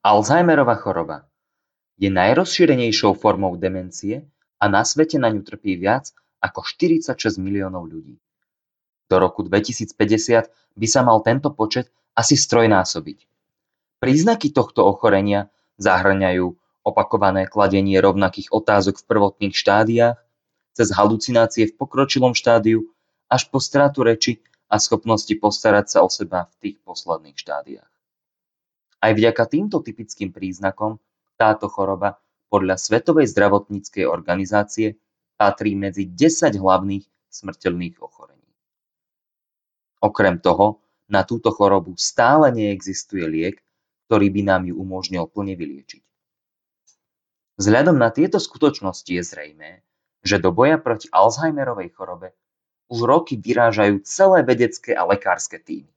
Alzheimerova choroba je najrozšírenejšou formou demencie a na svete na ňu trpí viac ako 46 miliónov ľudí. Do roku 2050 by sa mal tento počet asi strojnásobiť. Príznaky tohto ochorenia zahŕňajú opakované kladenie rovnakých otázok v prvotných štádiách, cez halucinácie v pokročilom štádiu až po stratu reči a schopnosti postarať sa o seba v tých posledných štádiách. Aj vďaka týmto typickým príznakom táto choroba podľa Svetovej zdravotníckej organizácie patrí medzi 10 hlavných smrteľných ochorení. Okrem toho, na túto chorobu stále neexistuje liek, ktorý by nám ju umožnil plne vyliečiť. Vzhľadom na tieto skutočnosti je zrejmé, že do boja proti Alzheimerovej chorobe už roky vyrážajú celé vedecké a lekárske týmy.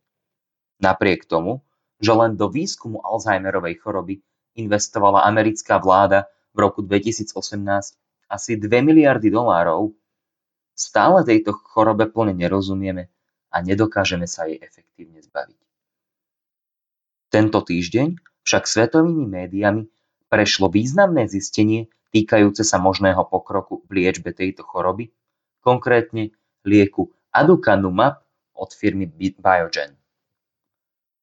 Napriek tomu, že len do výskumu Alzheimerovej choroby investovala americká vláda v roku 2018 asi 2 miliardy dolárov, stále tejto chorobe plne nerozumieme a nedokážeme sa jej efektívne zbaviť. Tento týždeň však svetovými médiami prešlo významné zistenie týkajúce sa možného pokroku v liečbe tejto choroby, konkrétne lieku aducanumab od firmy Biogen.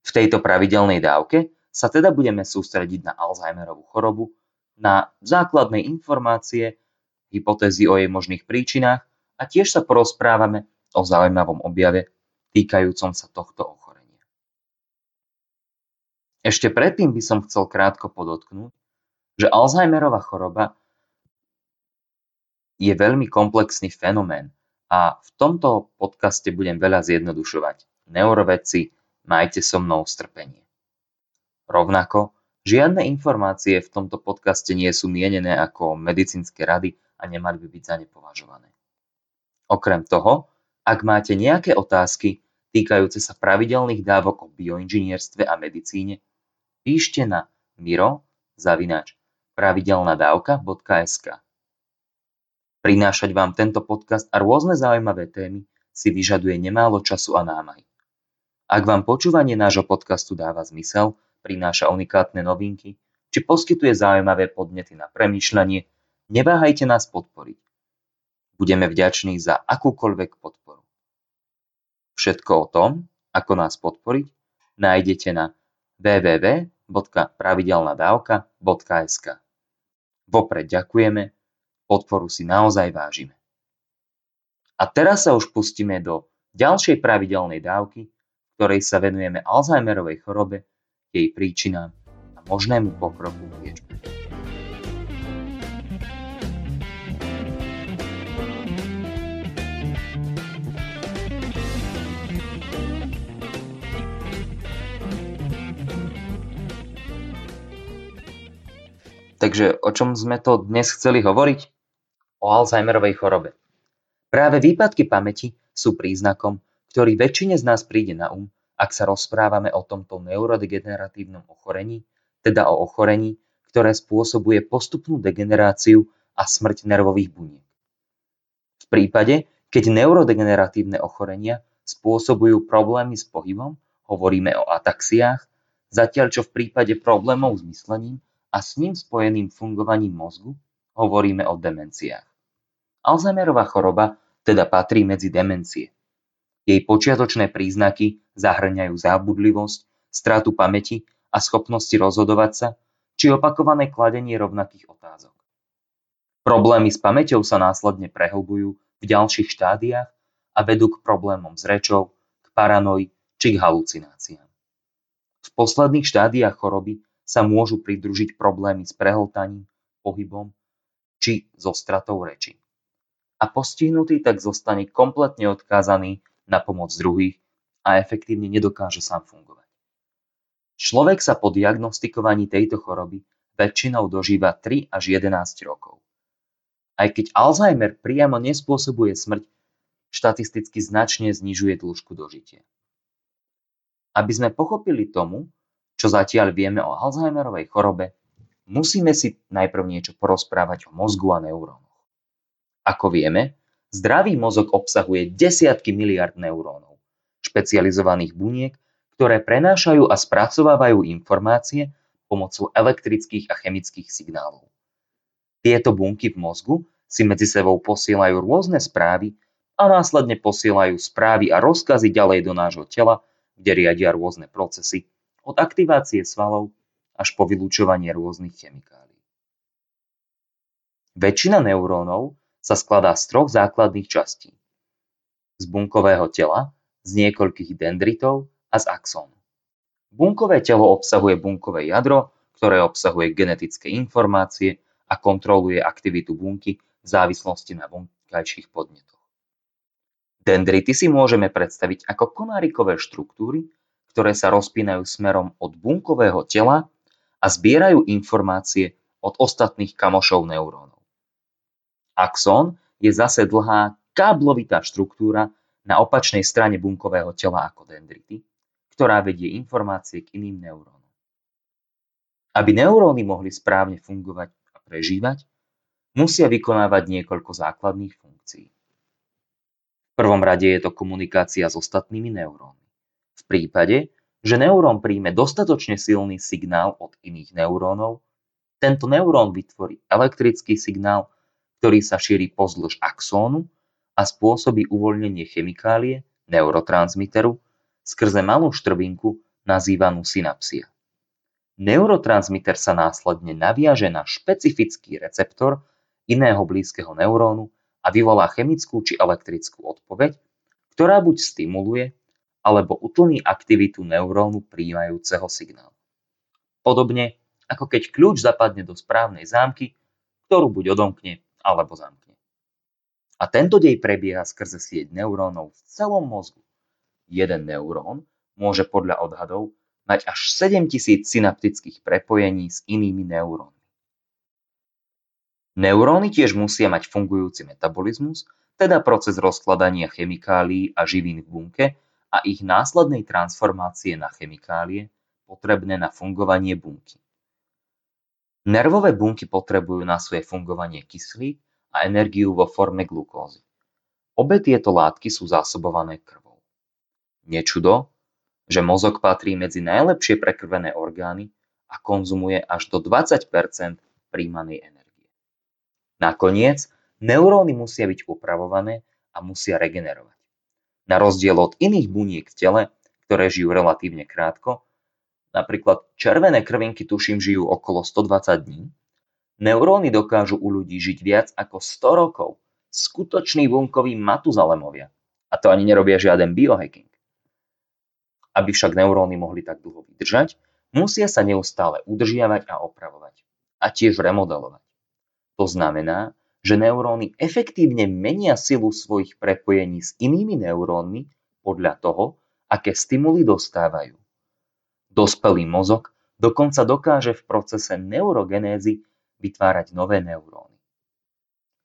V tejto pravidelnej dávke sa teda budeme sústrediť na Alzheimerovú chorobu, na základné informácie, hypotézy o jej možných príčinách a tiež sa porozprávame o zaujímavom objave týkajúcom sa tohto ochorenia. Ešte predtým by som chcel krátko podotknúť, že Alzheimerova choroba je veľmi komplexný fenomén a v tomto podcaste budem veľa zjednodušovať. Neurovedci, majte so mnou strpenie. Rovnako, žiadne informácie v tomto podcaste nie sú mienené ako medicínske rady a nemali by byť za ne považované. Okrem toho, ak máte nejaké otázky týkajúce sa pravidelných dávok o bioinžinierstve a medicíne, píšte na miro.pravidelnadavka.sk Prinášať vám tento podcast a rôzne zaujímavé témy si vyžaduje nemálo času a námahy. Ak vám počúvanie nášho podcastu dáva zmysel, prináša unikátne novinky, či poskytuje zaujímavé podnety na premýšľanie, neváhajte nás podporiť. Budeme vďační za akúkoľvek podporu. Všetko o tom, ako nás podporiť, nájdete na www.pravidelnadavka.sk Vopred ďakujeme, podporu si naozaj vážime. A teraz sa už pustíme do ďalšej pravidelnej dávky, ktorej sa venujeme Alzheimerovej chorobe, jej príčinám a možnému pokroku v. Takže o čom sme to dnes chceli hovoriť? O Alzheimerovej chorobe. Práve výpadky pamäti sú príznakom, ktorý väčšine z nás príde na um, ak sa rozprávame o tomto neurodegeneratívnom ochorení, teda o ochorení, ktoré spôsobuje postupnú degeneráciu a smrť nervových buniek. V prípade, keď neurodegeneratívne ochorenia spôsobujú problémy s pohybom, hovoríme o ataxiách, zatiaľ čo v prípade problémov s myslením a s ním spojeným fungovaním mozgu hovoríme o demenciách. Alzheimerova choroba teda patrí medzi demencie. Jej počiatočné príznaky zahrňajú zábudlivosť, stratu pamäti a schopnosti rozhodovať sa, či opakované kladenie rovnakých otázok. Problémy s pamäťou sa následne prehlbujú v ďalších štádiách a vedú k problémom s rečou, k paranoji či k halucináciám. V posledných štádiách choroby sa môžu pridružiť problémy s prehltaním, pohybom či so stratou reči. A postihnutý tak zostane kompletne odkázaný na pomoc druhých a efektívne nedokáže sám fungovať. Človek sa po diagnostikovaní tejto choroby väčšinou dožíva 3 až 11 rokov. Aj keď Alzheimer priamo nespôsobuje smrť, štatisticky značne znižuje dĺžku dožitia. Aby sme pochopili tomu, čo zatiaľ vieme o Alzheimerovej chorobe, musíme si najprv niečo porozprávať o mozgu a neurónoch. Ako vieme, zdravý mozog obsahuje desiatky miliard neurónov, špecializovaných buniek, ktoré prenášajú a spracovávajú informácie pomocou elektrických a chemických signálov. Tieto bunky v mozgu si medzi sebou posielajú rôzne správy a následne posielajú správy a rozkazy ďalej do nášho tela, kde riadia rôzne procesy, od aktivácie svalov až po vylúčovanie rôznych chemikálií. Väčšina neurónov sa skladá z troch základných častí. Z bunkového tela, z niekoľkých dendritov a z axónu. Bunkové telo obsahuje bunkové jadro, ktoré obsahuje genetické informácie a kontroluje aktivitu bunky v závislosti na vonkajších podnetoch. Dendrity si môžeme predstaviť ako konárikové štruktúry, ktoré sa rozpínajú smerom od bunkového tela a zbierajú informácie od ostatných kamošov neurónov. Axón je zase dlhá káblovitá štruktúra na opačnej strane bunkového tela ako dendrity, ktorá vedie informácie k iným neurónom. Aby neuróny mohli správne fungovať a prežívať, musia vykonávať niekoľko základných funkcií. V prvom rade je to komunikácia s ostatnými neurónmi. V prípade, že neurón príjme dostatočne silný signál od iných neurónov, tento neurón vytvorí elektrický signál, ktorý sa šíri pozdĺž axónu a spôsobí uvoľnenie chemikálie, neurotransmiteru, skrze malú štrbinku nazývanú synapsia. Neurotransmiter sa následne naviaže na špecifický receptor iného blízkeho neurónu a vyvolá chemickú či elektrickú odpoveď, ktorá buď stimuluje alebo utlní aktivitu neurónu prijímajúceho signál. Podobne ako keď kľúč zapadne do správnej zámky, ktorú buď odomkne alebo zamkne. A tento dej prebieha skrze sieť neurónov v celom mozgu. Jeden neurón môže podľa odhadov mať až 7000 synaptických prepojení s inými neurónmi. Neuróny tiež musia mať fungujúci metabolizmus, teda proces rozkladania chemikálií a živín v bunke a ich následnej transformácie na chemikálie, potrebné na fungovanie bunky. Nervové bunky potrebujú na svoje fungovanie kyslík a energiu vo forme glukózy. Obe tieto látky sú zásobované krvou. Nečudo, že mozog patrí medzi najlepšie prekrvené orgány a konzumuje až do 20% príjmanej energie. Nakoniec, neuróny musia byť upravované a musia regenerovať. Na rozdiel od iných buniek v tele, ktoré žijú relatívne krátko, napríklad červené krvinky tuším žijú okolo 120 dní, neuróny dokážu u ľudí žiť viac ako 100 rokov. Skutoční bunkoví matuzalemovia. A to ani nerobia žiaden biohacking. Aby však neuróny mohli tak dlho vydržať, musia sa neustále udržiavať a opravovať. A tiež remodelovať. To znamená, že neuróny efektívne menia silu svojich prepojení s inými neurónmi podľa toho, aké stimuly dostávajú. Dospelý mozog dokonca dokáže v procese neurogenézy vytvárať nové neuróny.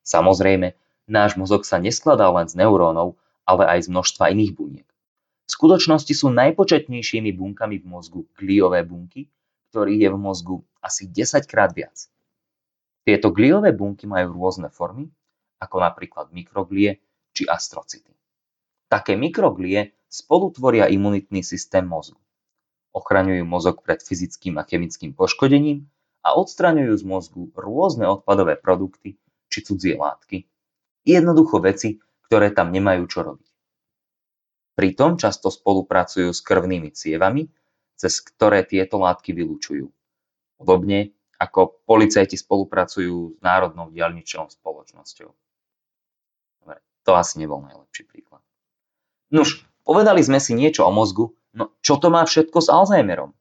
Samozrejme, náš mozog sa neskladá len z neurónov, ale aj z množstva iných buniek. V skutočnosti sú najpočetnejšími bunkami v mozgu gliové bunky, ktorých je v mozgu asi 10 krát viac. Tieto gliové bunky majú rôzne formy, ako napríklad mikroglie či astrocity. Také mikroglie spolu tvoria imunitný systém mozgu. Ochraňujú mozog pred fyzickým a chemickým poškodením a odstraňujú z mozgu rôzne odpadové produkty či cudzie látky. Jednoducho veci, ktoré tam nemajú čo robiť. Pritom často spolupracujú s krvnými cievami, cez ktoré tieto látky vylúčujú. Podobne ako policajti spolupracujú s Národnou diaľničnou spoločnosťou. Dobre, to asi nebol najlepší príklad. Nuž, povedali sme si niečo o mozgu, no čo to má všetko s Alzheimerom?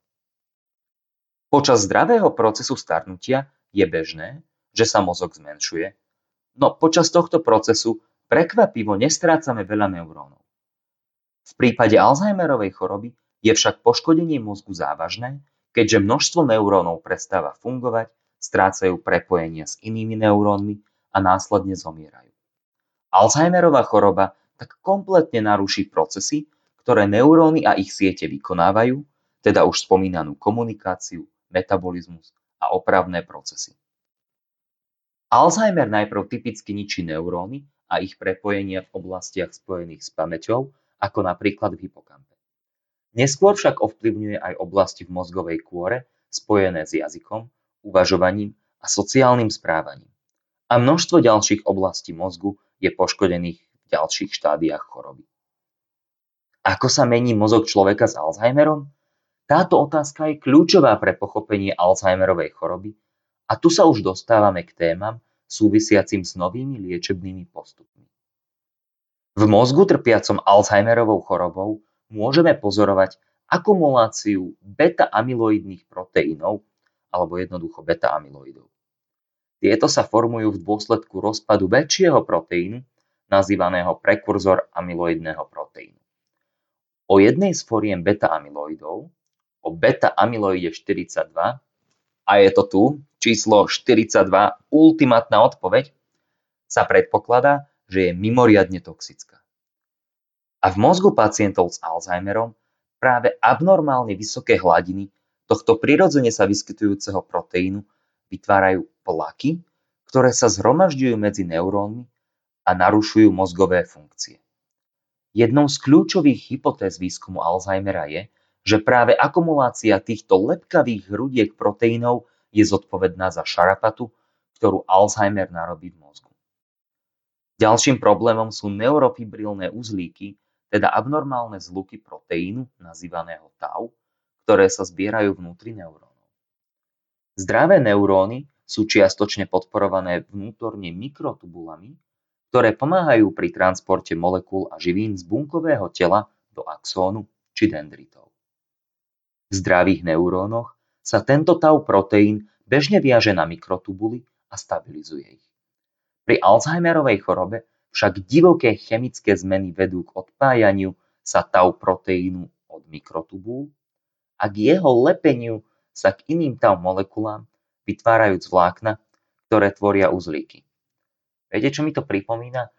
Počas zdravého procesu starnutia je bežné, že sa mozog zmenšuje, no počas tohto procesu prekvapivo nestrácame veľa neurónov. V prípade Alzheimerovej choroby je však poškodenie mozgu závažné, keďže množstvo neurónov prestáva fungovať, strácajú prepojenia s inými neurónmi a následne zomierajú. Alzheimerová choroba tak kompletne naruší procesy, ktoré neuróny a ich siete vykonávajú, teda už spomínanú komunikáciu, metabolizmus a opravné procesy. Alzheimer najprv typicky ničí neuróny a ich prepojenia v oblastiach spojených s pamäťou ako napríklad v hypokampe. Neskôr však ovplyvňuje aj oblasti v mozgovej kôre spojené s jazykom, uvažovaním a sociálnym správaním. A množstvo ďalších oblastí mozgu je poškodených v ďalších štádiách choroby. Ako sa mení mozog človeka s Alzheimerom? Táto otázka je kľúčová pre pochopenie Alzheimerovej choroby a tu sa už dostávame k témam súvisiacim s novými liečebnými postupmi. V mozgu trpiacom Alzheimerovou chorobou môžeme pozorovať akumuláciu beta-amyloidných proteínov alebo jednoducho beta-amyloidov. Tieto sa formujú v dôsledku rozpadu väčšieho proteínu, nazývaného prekurzor amyloidného proteínu. O jednej z foriem beta-amyloidov, o beta-amyloide 42, a je to tu, číslo 42, ultimátna odpoveď, sa predpokladá, že je mimoriadne toxická. A v mozgu pacientov s Alzheimerom práve abnormálne vysoké hladiny tohto prirodzene sa vyskytujúceho proteínu vytvárajú plaky, ktoré sa zhromažďujú medzi neurónmi a narušujú mozgové funkcie. Jednou z kľúčových hypotéz výskumu Alzheimera je, že práve akumulácia týchto lepkavých hrudiek proteínov je zodpovedná za šarapatu, ktorú Alzheimer narobí v mozgu. Ďalším problémom sú neurofibrilné uzlíky, teda abnormálne zluky proteínu, nazývaného tau, ktoré sa zbierajú vnútri neurónov. Zdravé neuróny sú čiastočne podporované vnútorne mikrotubulami, ktoré pomáhajú pri transporte molekúl a živín z bunkového tela do axónu či dendritov. V zdravých neurónoch sa tento tau proteín bežne viaže na mikrotubuly a stabilizuje ich. Pri Alzheimerovej chorobe však divoké chemické zmeny vedú k odpájaniu sa tau proteínu od mikrotubúl a k jeho lepeniu sa k iným tau molekulám, vytvárajúc vlákna, ktoré tvoria uzlíky. Viete, čo mi to pripomína?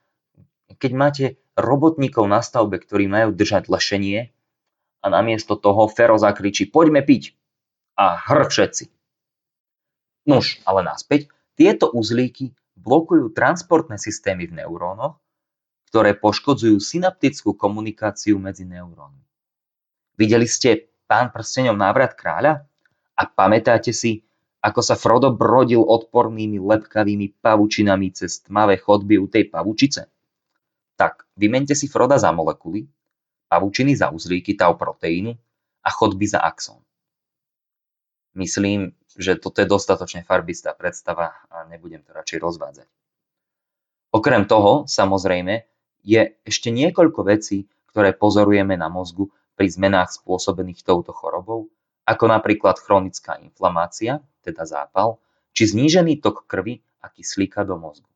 Keď máte robotníkov na stavbe, ktorí majú držať lešenie a namiesto toho Fero zakričí poďme piť a hr všetci. Nuž, ale naspäť, tieto uzlíky blokujú transportné systémy v neurónoch, ktoré poškodzujú synaptickú komunikáciu medzi neurónmi. Videli ste Pán prstenov návrat kráľa? A pamätáte si, ako sa Frodo brodil odpornými lepkavými pavučinami cez tmavé chodby u tej pavučice? Tak, vymente si Froda za molekuly, pavučiny za uzlíky tau proteínu a chodby za axón. Myslím, že toto je dostatočne farbistá predstava a nebudem to radšej rozvádzať. Okrem toho, samozrejme, je ešte niekoľko vecí, ktoré pozorujeme na mozgu pri zmenách spôsobených touto chorobou, ako napríklad chronická inflamácia, teda zápal, či znížený tok krvi a kyslíka do mozgu.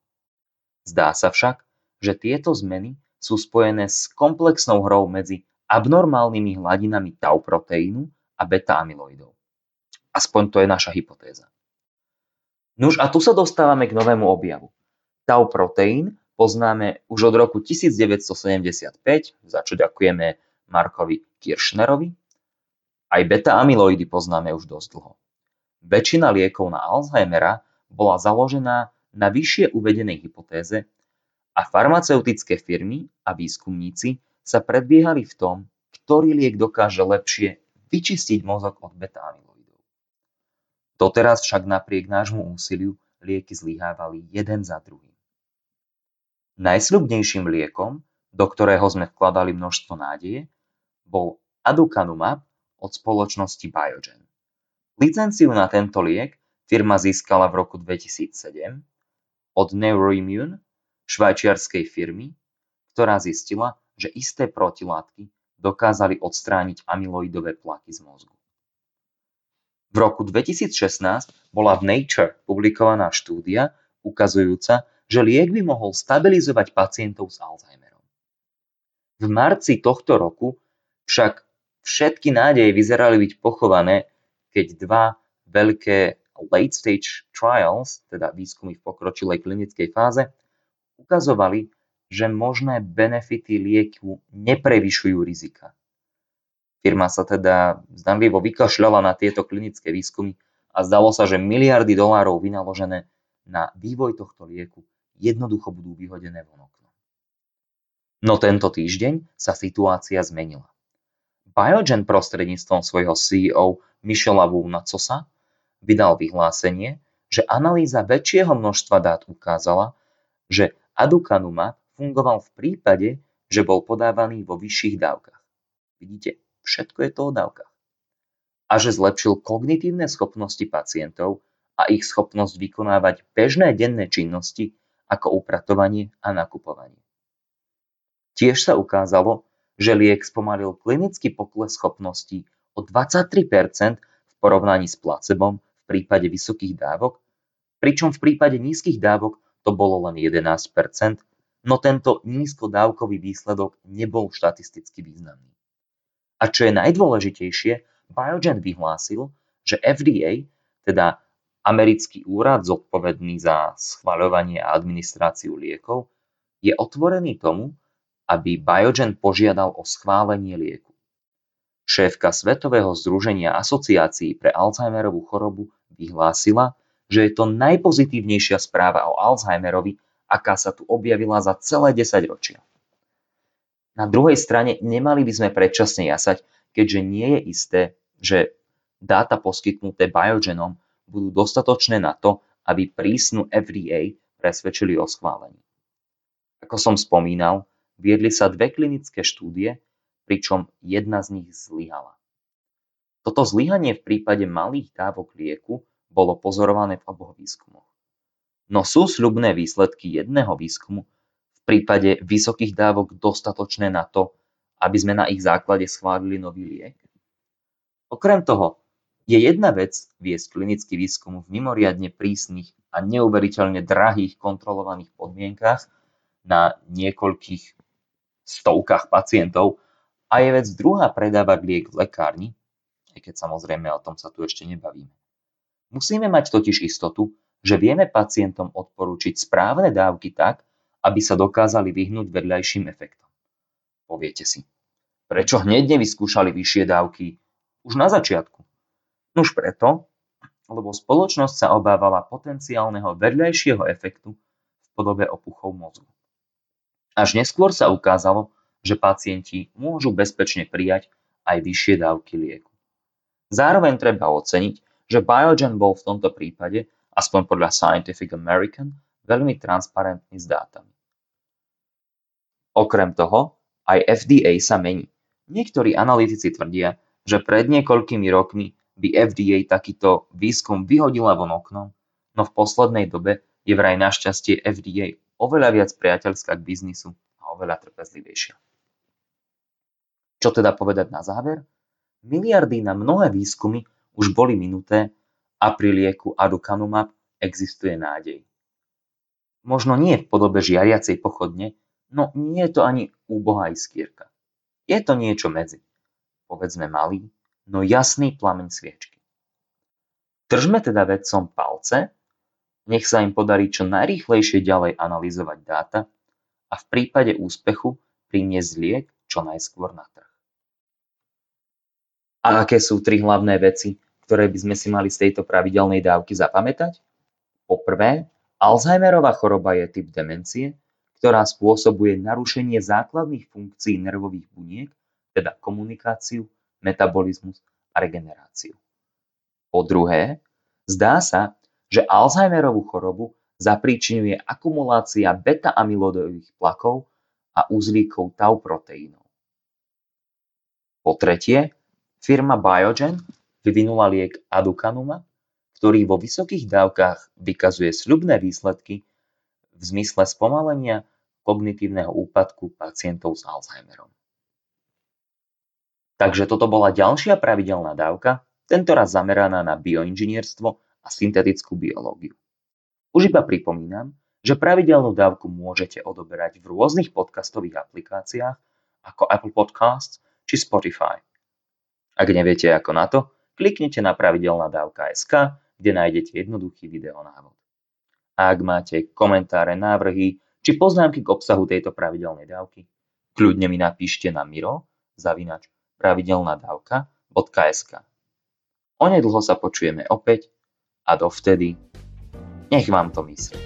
Zdá sa však, že tieto zmeny sú spojené s komplexnou hrou medzi abnormálnymi hladinami tau proteínu a beta-amyloidov. Aspoň to je naša hypotéza. Nuž a tu sa dostávame k novému objavu. Tau proteín poznáme už od roku 1975, za čo ďakujeme Markovi Kirschnerovi. Aj beta-amyloidy poznáme už dosť dlho. Väčšina liekov na Alzheimera bola založená na vyššie uvedenej hypotéze a farmaceutické firmy a výskumníci sa predbiehali v tom, ktorý liek dokáže lepšie vyčistiť mozog od beta-amyloidov. Doteraz však napriek nášmu úsiliu lieky zlyhávali jeden za druhým. Najsľubnejším liekom, do ktorého sme vkladali množstvo nádeje, bol aducanumab od spoločnosti Biogen. Licenciu na tento liek firma získala v roku 2007 od Neuroimmune, švajčiarskej firmy, ktorá zistila, že isté protilátky dokázali odstrániť amyloidové plaky z mozgu. V roku 2016 bola v Nature publikovaná štúdia ukazujúca, že liek by mohol stabilizovať pacientov s Alzheimerom. V marci tohto roku však všetky nádeje vyzerali byť pochované, keď dva veľké late stage trials, teda výskumy v pokročilej klinickej fáze, ukazovali, že možné benefity lieku neprevyšujú rizika. Firma sa teda zdanlivo vykašľala na tieto klinické výskumy a zdalo sa, že miliardy dolárov vynaložené na vývoj tohto lieku jednoducho budú vyhodené von oknom. No tento týždeň sa situácia zmenila. Biogen prostredníctvom svojho CEO Michela Wounacosa vydal vyhlásenie, že analýza väčšieho množstva dát ukázala, že aducanumab fungoval v prípade, že bol podávaný vo vyšších dávkach. Vidíte, všetko je to o dávkach. A že zlepšil kognitívne schopnosti pacientov a ich schopnosť vykonávať bežné denné činnosti ako upratovanie a nakupovanie. Tiež sa ukázalo, že liek spomalil klinický pokles schopností o 23% v porovnaní s placebom v prípade vysokých dávok, pričom v prípade nízkych dávok to bolo len 11%, no tento nízkodávkový výsledok nebol štatisticky významný. A čo je najdôležitejšie, Biogen vyhlásil, že FDA, teda americký úrad zodpovedný za schvaľovanie a administráciu liekov, je otvorený tomu, aby Biogen požiadal o schválenie lieku. Šéfka Svetového združenia asociácií pre Alzheimerovú chorobu vyhlásila, že je to najpozitívnejšia správa o Alzheimerovi, aká sa tu objavila za celé 10 ročia. Na druhej strane nemali by sme predčasne jasať, keďže nie je isté, že dáta poskytnuté Biogenom budú dostatočné na to, aby prísnu FDA presvedčili o schválení. Ako som spomínal, viedli sa dve klinické štúdie, pričom jedna z nich zlyhala. Toto zlyhanie v prípade malých dávok lieku bolo pozorované v oboch výskumoch. No sú sľubné výsledky jedného výskumu v prípade vysokých dávok dostatočné na to, aby sme na ich základe schválili nový liek? Okrem toho, je jedna vec viesť klinický výskum v mimoriadne prísnych a neuveriteľne drahých kontrolovaných podmienkach na niekoľkých stovkách pacientov a je vec druhá predávať liek v lekárni, aj keď samozrejme o tom sa tu ešte nebavíme. Musíme mať totiž istotu, že vieme pacientom odporúčiť správne dávky tak, aby sa dokázali vyhnúť vedľajším efektom. Poviete si, prečo hneď nevyskúšali vyššie dávky už na začiatku? Nuž preto, lebo spoločnosť sa obávala potenciálneho vedľajšieho efektu v podobe opuchov mozgu. Až neskôr sa ukázalo, že pacienti môžu bezpečne prijať aj vyššie dávky lieku. Zároveň treba oceniť, že Biogen bol v tomto prípade, aspoň podľa Scientific American, veľmi transparentný s dátami. Okrem toho, aj FDA sa mení. Niektorí analytici tvrdia, že pred niekoľkými rokmi by FDA takýto výskum vyhodila von oknom, no v poslednej dobe je vraj našťastie FDA oveľa viac priateľská k biznisu a oveľa trpezlivejšia. Čo teda povedať na záver? Miliardy na mnohé výskumy už boli minuté a pri lieku aducanumab existuje nádej. Možno nie v podobe žiariacej pochodne, no nie je to ani úbohá iskierka. Je to niečo medzi. Povedzme malý, no jasný plameň sviečky. Držme teda vedcom palce, nech sa im podarí čo najrýchlejšie ďalej analyzovať dáta a v prípade úspechu priniesť liek čo najskôr na trh. A aké sú tri hlavné veci, ktoré by sme si mali z tejto pravidelnej dávky zapamätať? Poprvé, Alzheimerová choroba je typ demencie, ktorá spôsobuje narušenie základných funkcií nervových buniek, teda komunikáciu, metabolizmus a regeneráciu. Po druhé, zdá sa, že Alzheimerovú chorobu zapríčinuje akumulácia beta-amyloidových plakov a uzlíkov tau proteínov. Po tretie, firma Biogen vyvinula liek aducanumab, ktorý vo vysokých dávkach vykazuje sľubné výsledky v zmysle spomalenia kognitívneho úpadku pacientov s Alzheimerom. Takže toto bola ďalšia pravidelná dávka, tentoraz zameraná na bioinžinierstvo a syntetickú biológiu. Už iba pripomínam, že pravidelnú dávku môžete odoberať v rôznych podcastových aplikáciách ako Apple Podcasts či Spotify. Ak neviete ako na to, kliknite na pravidelná dávka.sk, kde nájdete jednoduchý videonávod. A ak máte komentáre, návrhy či poznámky k obsahu tejto pravidelnej dávky, kľudne mi napíšte na miro zavinač pravidelnadavka.sk. Onedlho sa počujeme opäť a dovtedy nech vám to myslí.